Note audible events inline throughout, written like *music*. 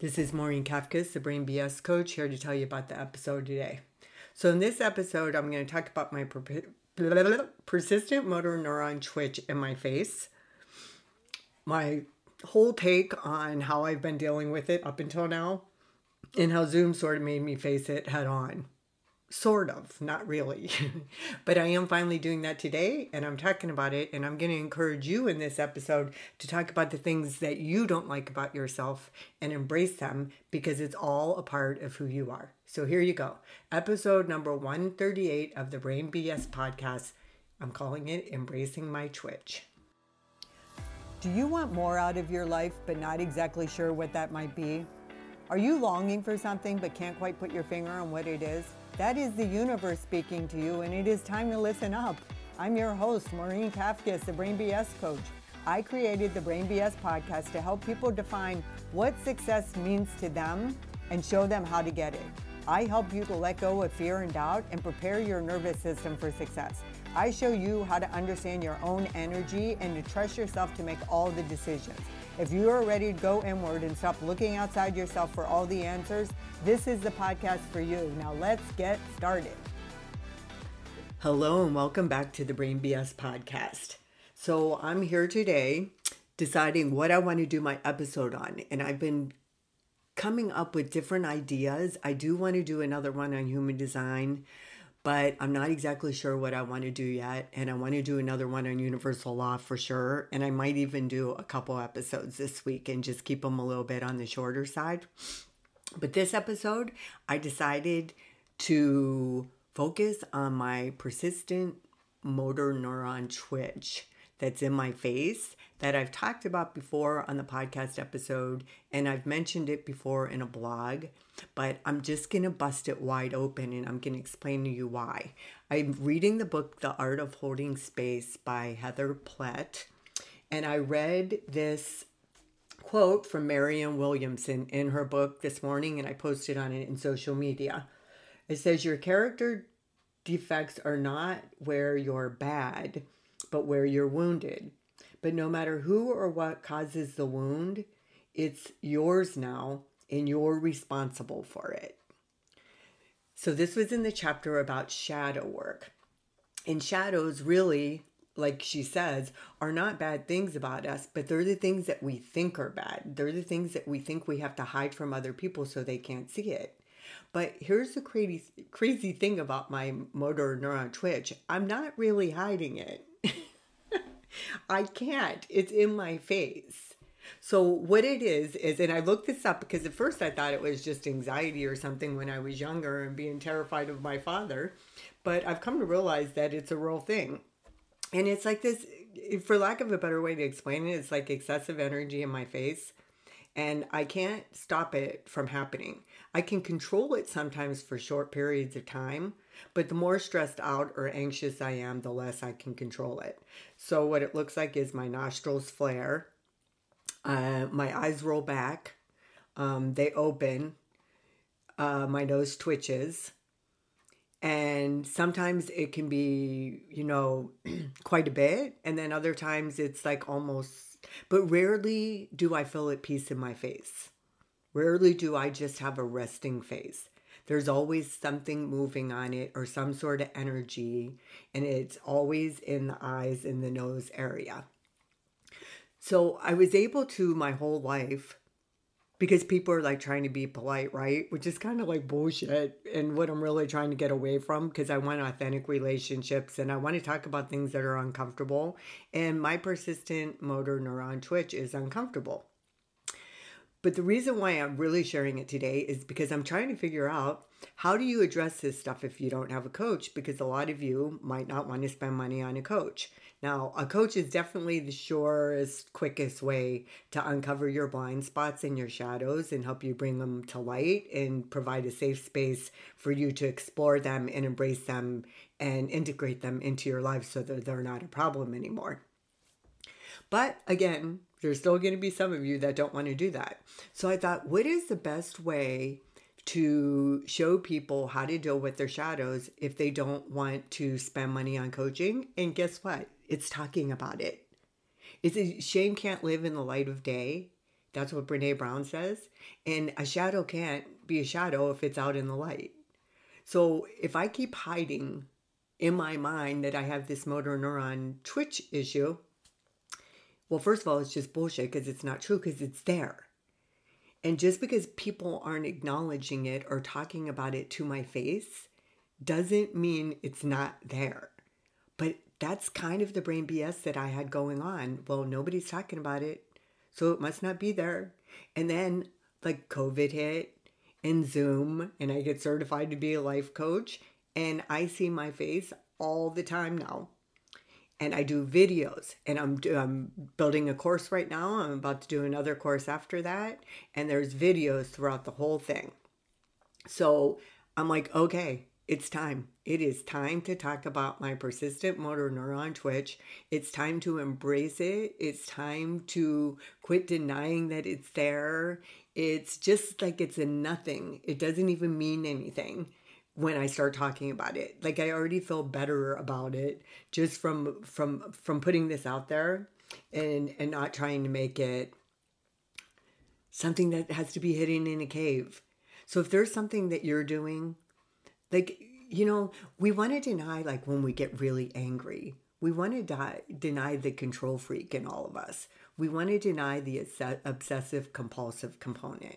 This is Maureen Kafkas, the Brain BS coach, here to tell you about the episode today. So, in this episode, I'm going to talk about my per- persistent motor neuron twitch in my face, my whole take on how I've been dealing with it up until now, and how Zoom sort of made me face it head on. Sort of, not really. *laughs* but I am finally doing that today and I'm talking about it. And I'm going to encourage you in this episode to talk about the things that you don't like about yourself and embrace them because it's all a part of who you are. So here you go. Episode number 138 of the Brain BS podcast. I'm calling it Embracing My Twitch. Do you want more out of your life but not exactly sure what that might be? Are you longing for something but can't quite put your finger on what it is? That is the universe speaking to you, and it is time to listen up. I'm your host, Maureen Kafkas, the Brain BS coach. I created the Brain BS podcast to help people define what success means to them and show them how to get it. I help you to let go of fear and doubt and prepare your nervous system for success. I show you how to understand your own energy and to trust yourself to make all the decisions. If you are ready to go inward and stop looking outside yourself for all the answers, this is the podcast for you. Now let's get started. Hello and welcome back to the Brain BS podcast. So I'm here today deciding what I want to do my episode on, and I've been coming up with different ideas. I do want to do another one on human design but I'm not exactly sure what I want to do yet. And I want to do another one on universal law for sure. And I might even do a couple episodes this week and just keep them a little bit on the shorter side. But this episode, I decided to focus on my persistent motor neuron twitch that's in my face that I've talked about before on the podcast episode, and I've mentioned it before in a blog, but I'm just to bust it wide open and I'm to explain to you why. I'm reading the book, The Art of Holding Space by Heather Plett, and I read this quote from Marianne Williamson in her book this morning, and I posted on it in social media. It says, Your character defects are not where you're bad, but where you're wounded. But no matter who or what causes the wound, it's yours now and you're responsible for it. So, this was in the chapter about shadow work. And shadows really, like she says, are not bad things about us, but they're the things that we think are bad. They're the things that we think we have to hide from other people so they can't see it. But here's the crazy crazy thing about my motor neuron twitch. I'm not really hiding it. I can't. It's in my face. So what it is is and I looked this up because at first I thought it was just anxiety or something when I was younger and being terrified of my father, but I've come to realize that it's a real thing. And it's like this for lack of a better way to explain it, it's like excessive energy in my face and I can't stop it from happening. I can control it sometimes for short periods of time, but the more stressed out or anxious I am, the less I can control it. So, what it looks like is my nostrils flare, uh, my eyes roll back, um, they open, uh, my nose twitches. And sometimes it can be, you know, *clears throat* quite a bit. And then other times it's like almost, but rarely do I feel at peace in my face. Rarely do I just have a resting face. There's always something moving on it or some sort of energy, and it's always in the eyes and the nose area. So I was able to my whole life because people are like trying to be polite, right? Which is kind of like bullshit and what I'm really trying to get away from because I want authentic relationships and I want to talk about things that are uncomfortable. And my persistent motor neuron twitch is uncomfortable. But the reason why I'm really sharing it today is because I'm trying to figure out how do you address this stuff if you don't have a coach? Because a lot of you might not want to spend money on a coach. Now, a coach is definitely the surest, quickest way to uncover your blind spots and your shadows and help you bring them to light and provide a safe space for you to explore them and embrace them and integrate them into your life so that they're not a problem anymore. But again, there's still going to be some of you that don't want to do that. So I thought, what is the best way to show people how to deal with their shadows if they don't want to spend money on coaching? And guess what? It's talking about it. It's a shame can't live in the light of day. That's what Brene Brown says. And a shadow can't be a shadow if it's out in the light. So if I keep hiding in my mind that I have this motor neuron twitch issue, well, first of all, it's just bullshit because it's not true because it's there. And just because people aren't acknowledging it or talking about it to my face doesn't mean it's not there. But that's kind of the brain BS that I had going on. Well, nobody's talking about it, so it must not be there. And then, like, COVID hit and Zoom, and I get certified to be a life coach, and I see my face all the time now. And I do videos, and I'm, I'm building a course right now. I'm about to do another course after that, and there's videos throughout the whole thing. So I'm like, okay, it's time. It is time to talk about my persistent motor neuron twitch. It's time to embrace it. It's time to quit denying that it's there. It's just like it's a nothing. It doesn't even mean anything when I start talking about it. Like I already feel better about it just from from from putting this out there and and not trying to make it something that has to be hidden in a cave. So if there's something that you're doing like, you know, we want to deny, like, when we get really angry, we want to die, deny the control freak in all of us. We want to deny the obsessive compulsive component.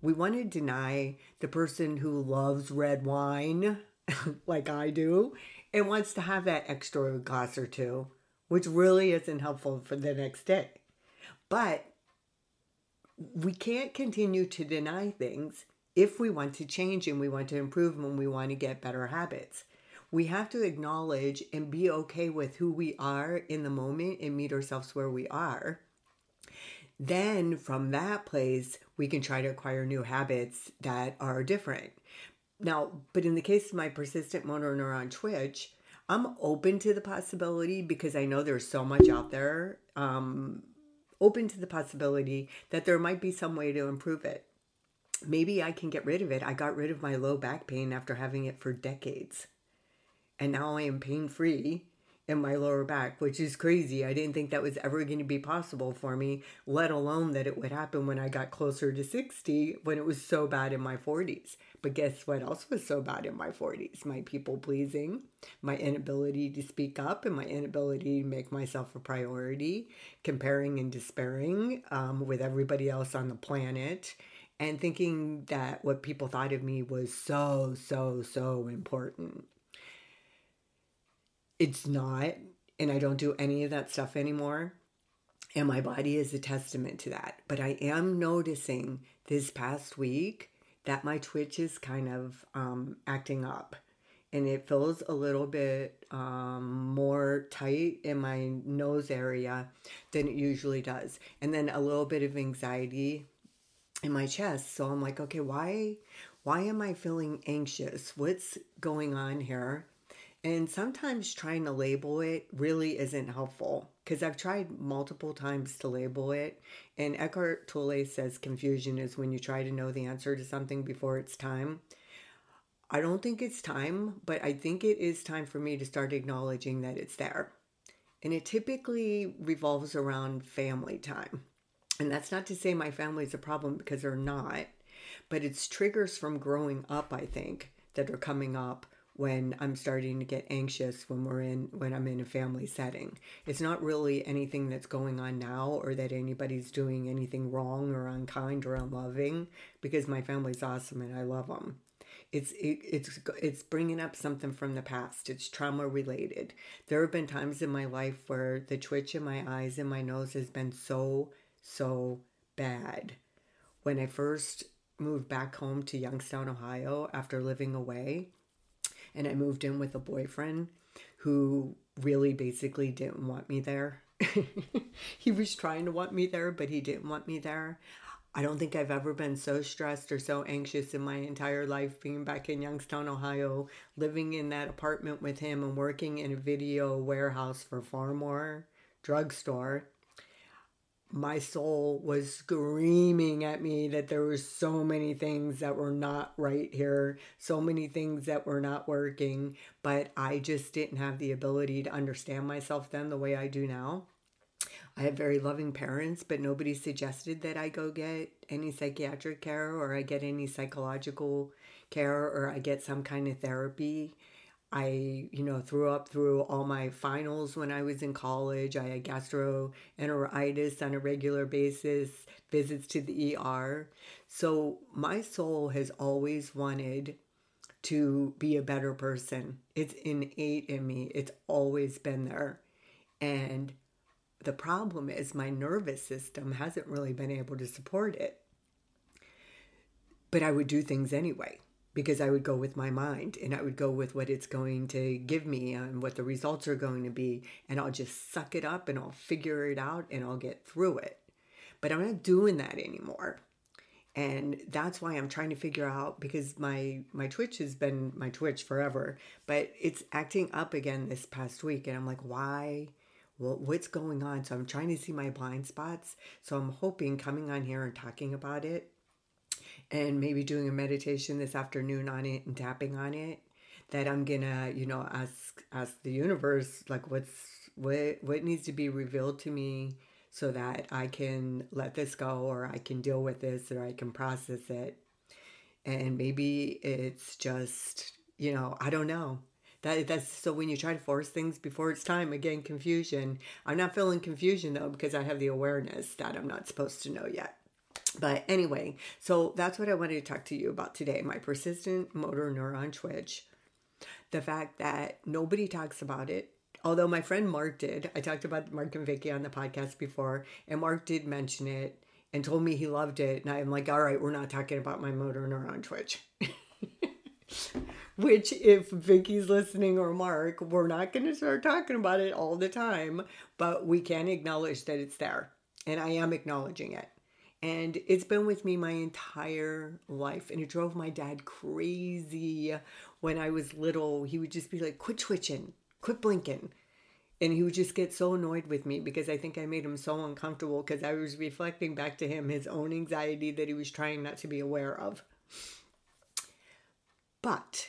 We want to deny the person who loves red wine, *laughs* like I do, and wants to have that extra glass or two, which really isn't helpful for the next day. But we can't continue to deny things if we want to change and we want to improve and we want to get better habits. We have to acknowledge and be okay with who we are in the moment and meet ourselves where we are. Then from that place, we can try to acquire new habits that are different. Now, but in the case of my persistent motor neuron twitch, I'm open to the possibility because I know there's so much out there. Um, open to the possibility that there might be some way to improve it maybe I can get rid of it. I got rid of my low back pain after having it for decades. And now I am pain free in my lower back, which is crazy. I didn't think that was ever going to be possible for me, let alone that it would happen when I got closer to 60 when it was so bad in my 40s. But guess what else was so bad in my 40s? My people pleasing, my inability to speak up, and my inability to make myself a priority, comparing and despairing um, with everybody else on the planet and thinking that what people thought of me was so, so, so important. It's not, and I don't do any of that stuff anymore. And my body is a testament to that. But I am noticing this past week that my twitch is kind of um, acting up. And it feels a little bit um, more tight in my nose area than it usually does. And then a little bit of anxiety in my chest. So I'm like, okay, why why am I feeling anxious? What's going on here? And sometimes trying to label it really isn't helpful because I've tried multiple times to label it. And Eckhart Tolle says confusion is when you try to know the answer to something before it's time. I don't think it's time, but I think it is time for me to start acknowledging that it's there. And it typically revolves around family time. And that's not to say my family's a problem because they're not, but it's triggers from growing up, I think, that are coming up when I'm starting to get anxious when we're in when I'm in a family setting. It's not really anything that's going on now or that anybody's doing anything wrong or unkind or unloving because my family's awesome and I love them. It's it, it's it's bringing up something from the past. It's trauma related. There have been times in my life where the twitch in my eyes and my nose has been so so bad. When I first moved back home to Youngstown, Ohio after living away, and I moved in with a boyfriend who really basically didn't want me there. *laughs* he was trying to want me there, but he didn't want me there. I don't think I've ever been so stressed or so anxious in my entire life being back in Youngstown, Ohio, living in that apartment with him and working in a video warehouse for Phar-Mor drugstore my soul was screaming at me that there were so many things that were not right here, so many things that were not working, but I just didn't have the ability to understand myself then the way I do now. I have very loving parents, but nobody suggested that I go get any psychiatric care or I get any psychological care or I get some kind of therapy. I, you know, threw up through all my finals when I was in college. I had gastroenteritis on a regular basis, visits to the ER. So my soul has always wanted to be a better person. It's innate in me, it's always been there. And the problem is my nervous system hasn't really been able to support it. But I would do things anyway because I would go with my mind and I would go with what it's going to give me and what the results are going to be. And I'll just suck it up and I'll figure it out and I'll get through it. But I'm not doing that anymore. And that's why I'm trying to figure out because my my Twitch has been my Twitch forever, but it's acting up again this past week and I'm like, why? Well, what's going on? So I'm trying to see my blind spots. So I'm hoping coming on here and talking about it and maybe doing a meditation this afternoon on it and tapping on it that I'm gonna, you know, ask ask the universe like what's what what needs to be revealed to me so that I can let this go or I can deal with this or I can process it. And maybe it's just, you know, I don't know. That that's so when you try to force things before it's time, again, confusion. I'm not feeling confusion though because I have the awareness that I'm not supposed to know yet. But anyway, so that's what I wanted to talk to you about today my persistent motor neuron twitch. The fact that nobody talks about it. Although my friend Mark did. I talked about Mark and Vicky on the podcast before, and Mark did mention it and told me he loved it. And I'm like, all right, we're not talking about my motor neuron twitch. *laughs* Which, if Vicky's listening or Mark, we're not going to start talking about it all the time, but we can acknowledge that it's there. And I am acknowledging it. And it's been with me my entire life. And it drove my dad crazy when I was little. He would just be like, quit twitching, quit blinking. And he would just get so annoyed with me because I think I made him so uncomfortable because I was reflecting back to him his own anxiety that he was trying not to be aware of. But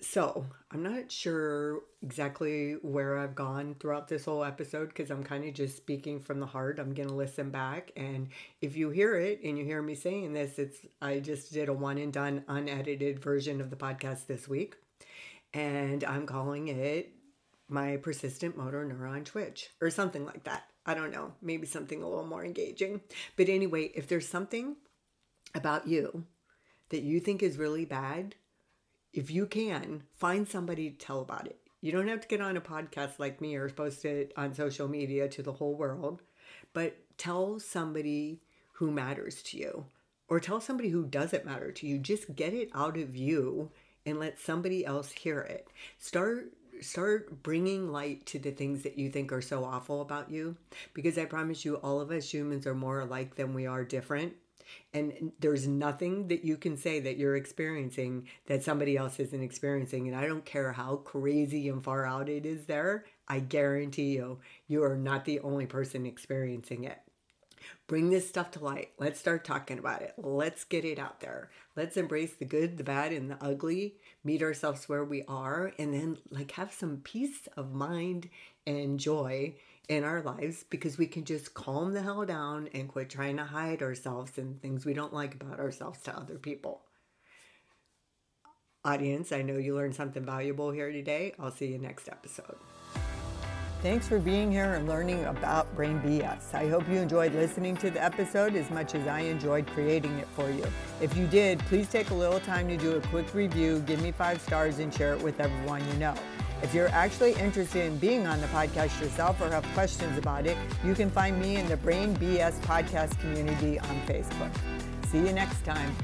so I'm not sure exactly where I've gone throughout this whole episode because I'm kind of just speaking from the heart. I'm gonna listen back, and if you hear it and you hear me saying this, it's I just did a one and done unedited version of the podcast this week, and I'm calling it my persistent motor neuron twitch or something like that. I don't know, maybe something a little more engaging. But anyway, if there's something about you that you think is really bad if you can, find somebody to tell about it. You don't have to get on a podcast like me or post it on social media to the whole world, but tell somebody who matters to you or tell somebody who doesn't matter to you. Just get it out of you and let somebody else hear it. Start start bringing light to the things that you think are so awful about you because I promise you all of us humans are more alike than we are different. And there's nothing that you can say that you're experiencing that somebody else isn't experiencing. And I don't care how crazy and far out it is there, I guarantee you, you are not the only person experiencing it. Bring this stuff to light. Let's start talking about it. Let's get it out there. Let's embrace the good, the bad, and the ugly, meet ourselves where we are, and then like have some peace of mind and joy in our lives because we can just calm the hell down and quit trying to hide ourselves and things we don't like about ourselves to other people. Audience, I know you learned something valuable here today. I'll see you next episode. Thanks for being here and learning about Brain BS. I hope you enjoyed listening to the episode as much as I enjoyed creating it for you. If you did, please take a little time to do a quick review, give me five stars, and share it with everyone you know. If you're actually interested in being on the podcast yourself or have questions about it, you can find me in the Brain BS podcast community on Facebook. See you next time.